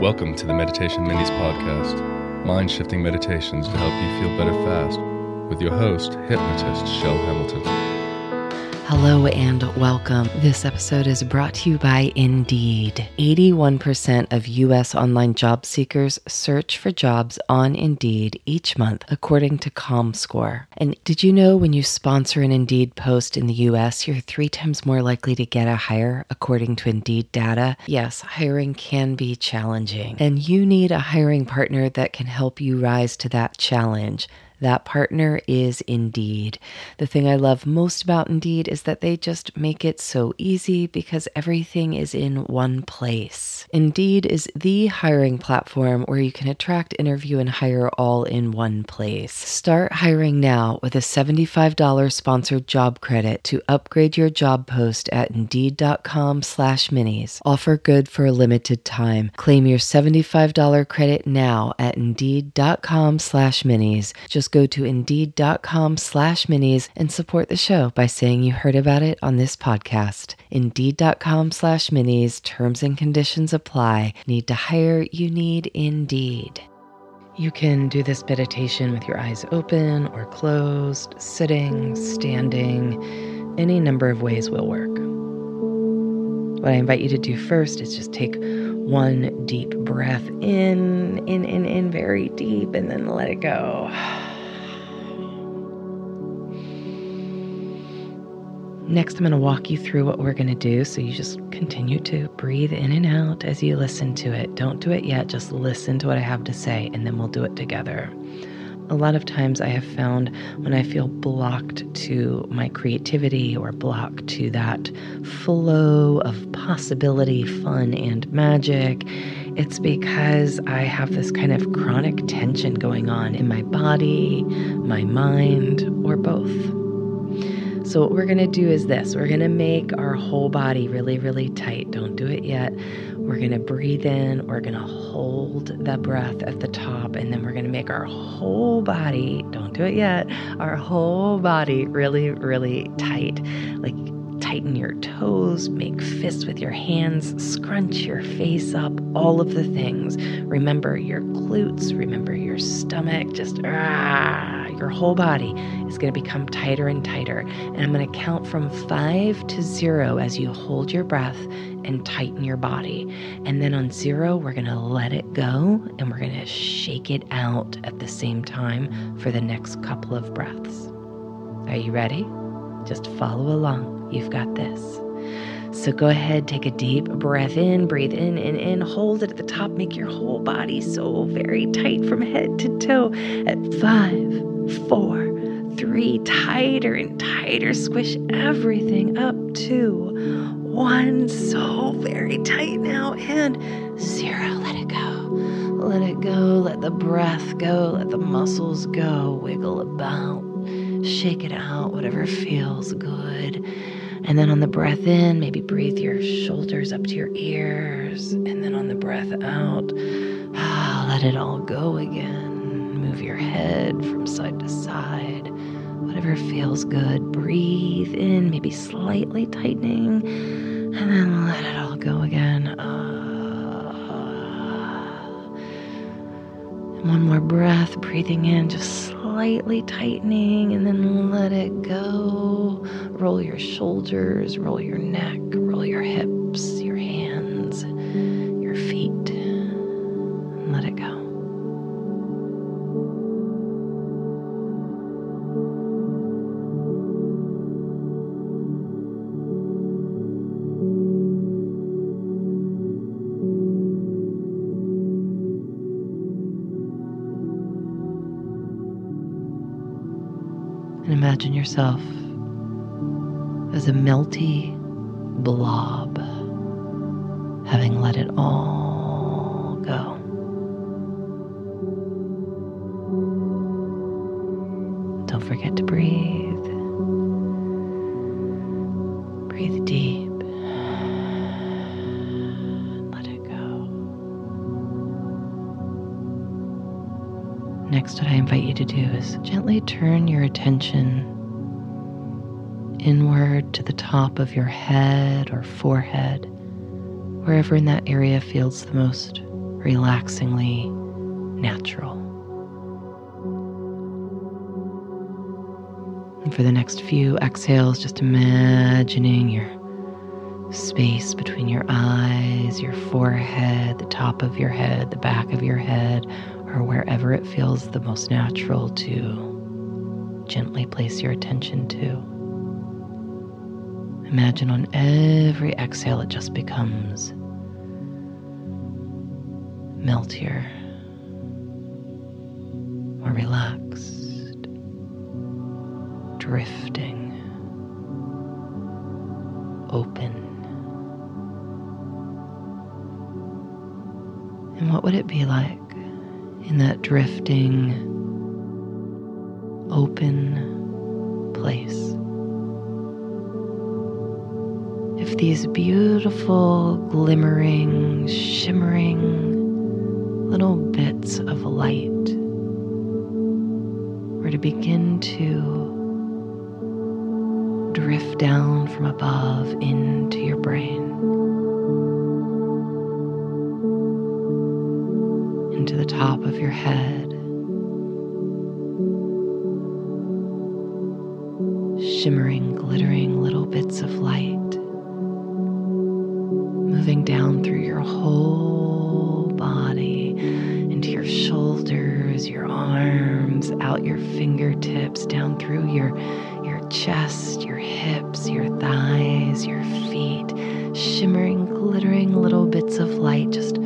Welcome to the Meditation Minis podcast, mind shifting meditations to help you feel better fast, with your host, hypnotist Chel Hamilton. Hello and welcome. This episode is brought to you by Indeed. 81% of U.S. online job seekers search for jobs on Indeed each month, according to ComScore. And did you know when you sponsor an Indeed post in the U.S., you're three times more likely to get a hire, according to Indeed data? Yes, hiring can be challenging, and you need a hiring partner that can help you rise to that challenge. That partner is Indeed. The thing I love most about Indeed is that they just make it so easy because everything is in one place. Indeed is the hiring platform where you can attract, interview, and hire all in one place. Start hiring now with a $75 sponsored job credit to upgrade your job post at Indeed.com slash minis. Offer good for a limited time. Claim your $75 credit now at Indeed.com slash minis. Just go to Indeed.com slash minis and support the show by saying you heard about it on this podcast. Indeed.com slash minis. Terms and conditions apply. Need to hire? You need Indeed. You can do this meditation with your eyes open or closed, sitting, standing. Any number of ways will work. What I invite you to do first is just take one deep breath in, in, in, in, very deep, and then let it go. Next, I'm going to walk you through what we're going to do. So you just continue to breathe in and out as you listen to it. Don't do it yet, just listen to what I have to say, and then we'll do it together. A lot of times I have found when I feel blocked to my creativity or blocked to that flow of possibility, fun, and magic, it's because I have this kind of chronic tension going on in my body, my mind, or both. So, what we're going to do is this we're going to make our whole body really, really tight. Don't do it yet. We're going to breathe in, we're going to hold the breath at the top, and then we're going to make our whole body, don't do it yet, our whole body really, really tight. Like, tighten your toes, make fists with your hands, scrunch your face up, all of the things. Remember your glutes, remember your stomach, just ah, your whole body is going to become tighter and tighter. And I'm going to count from five to zero as you hold your breath and tighten your body. And then on zero, we're going to let it go and we're going to shake it out at the same time for the next couple of breaths. Are you ready? Just follow along. You've got this. So go ahead, take a deep breath in, breathe in and in, hold it at the top, make your whole body so very tight from head to toe at five, four, three, tighter and tighter. Squish everything up to one, so very tight now, and zero. Let it go. Let it go. Let the breath go. Let the muscles go. Wiggle about. Shake it out, whatever feels good. And then on the breath in, maybe breathe your shoulders up to your ears. And then on the breath out, ah, let it all go again. Move your head from side to side. Whatever feels good. Breathe in, maybe slightly tightening. And then let it all go again. one more breath, breathing in, just slightly tightening, and then let it go. Roll your shoulders, roll your neck, roll your hips, your hands, your feet. Let it go. and imagine yourself as a melty blob, having let it all go. Don't forget to breathe. Breathe deep. Let it go. Next, what I invite you to do is gently turn your attention inward to the top of your head or forehead, wherever in that area feels the most relaxingly natural. And for the next few exhales, just imagining your space between your eyes, your forehead, the top of your head, the back of your head, or wherever it feels the most natural to gently place your attention to. Imagine on every exhale, it just becomes meltier, more relaxed, drifting, open. And what would it be like in that drifting, open place? These beautiful, glimmering, shimmering, little bits of light were to begin to drift down from above into your brain, into the top of your head. Shimmering, glittering little bits of light moving down through your whole body, into your shoulders, your arms, out your fingertips, down through your, your chest, your hips, your thighs, your feet, shimmering, glittering little bits of light just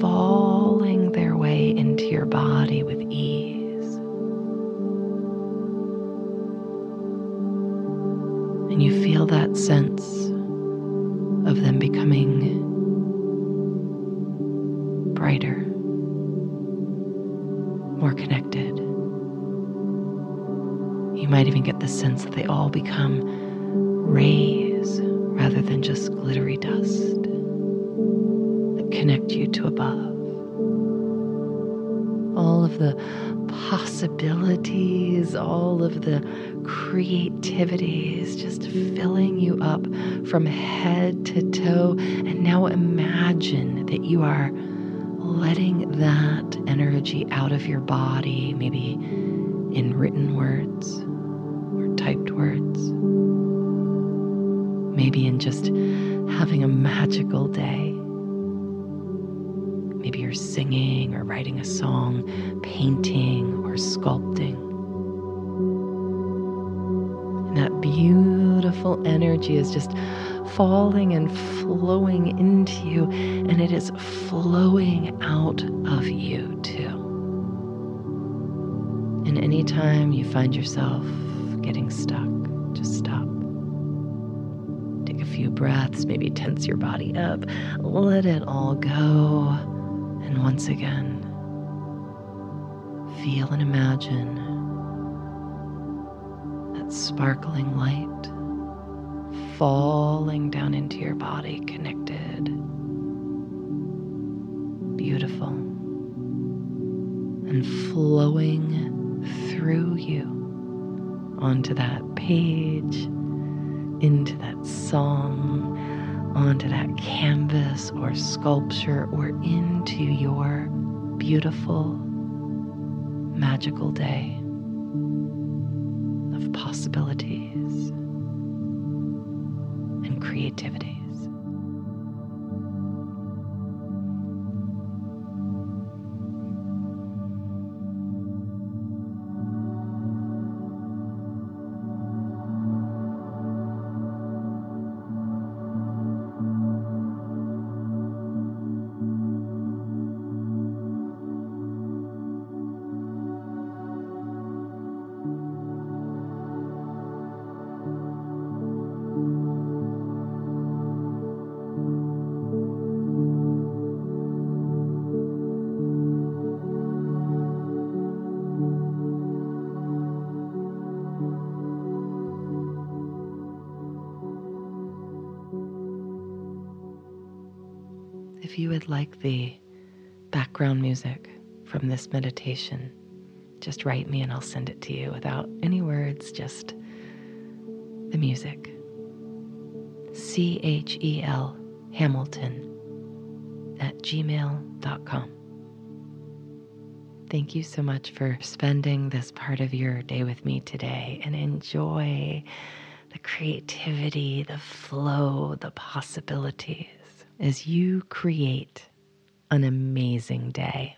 falling their way into your body with ease. And you feel that sense becoming brighter, more connected. You might even get the sense that they all become rays rather than just glittery dust that connect you to above. All of the possibilities, all of the creativity is just filling you up from head to toe. And now imagine that you are letting that energy out of your body, maybe in written words or typed words, maybe in just having a magical day. Maybe you're singing or writing a song, painting or sculpting. That beautiful energy is just falling and flowing into you, and it is flowing out of you too. And anytime you find yourself getting stuck, just stop. Take a few breaths, maybe tense your body up, let it all go. And once again, feel and imagine sparkling light falling down into your body, connected, beautiful, and flowing through you onto that page, into that song, onto that canvas or sculpture, or into your beautiful, magical day of possibilities and creativities. If you would like the background music from this meditation, just write me and I'll send it to you without any words, just the music. C H E L Hamilton at gmail.com. Thank you so much for spending this part of your day with me today and enjoy the creativity, the flow, the possibilities as you create an amazing day.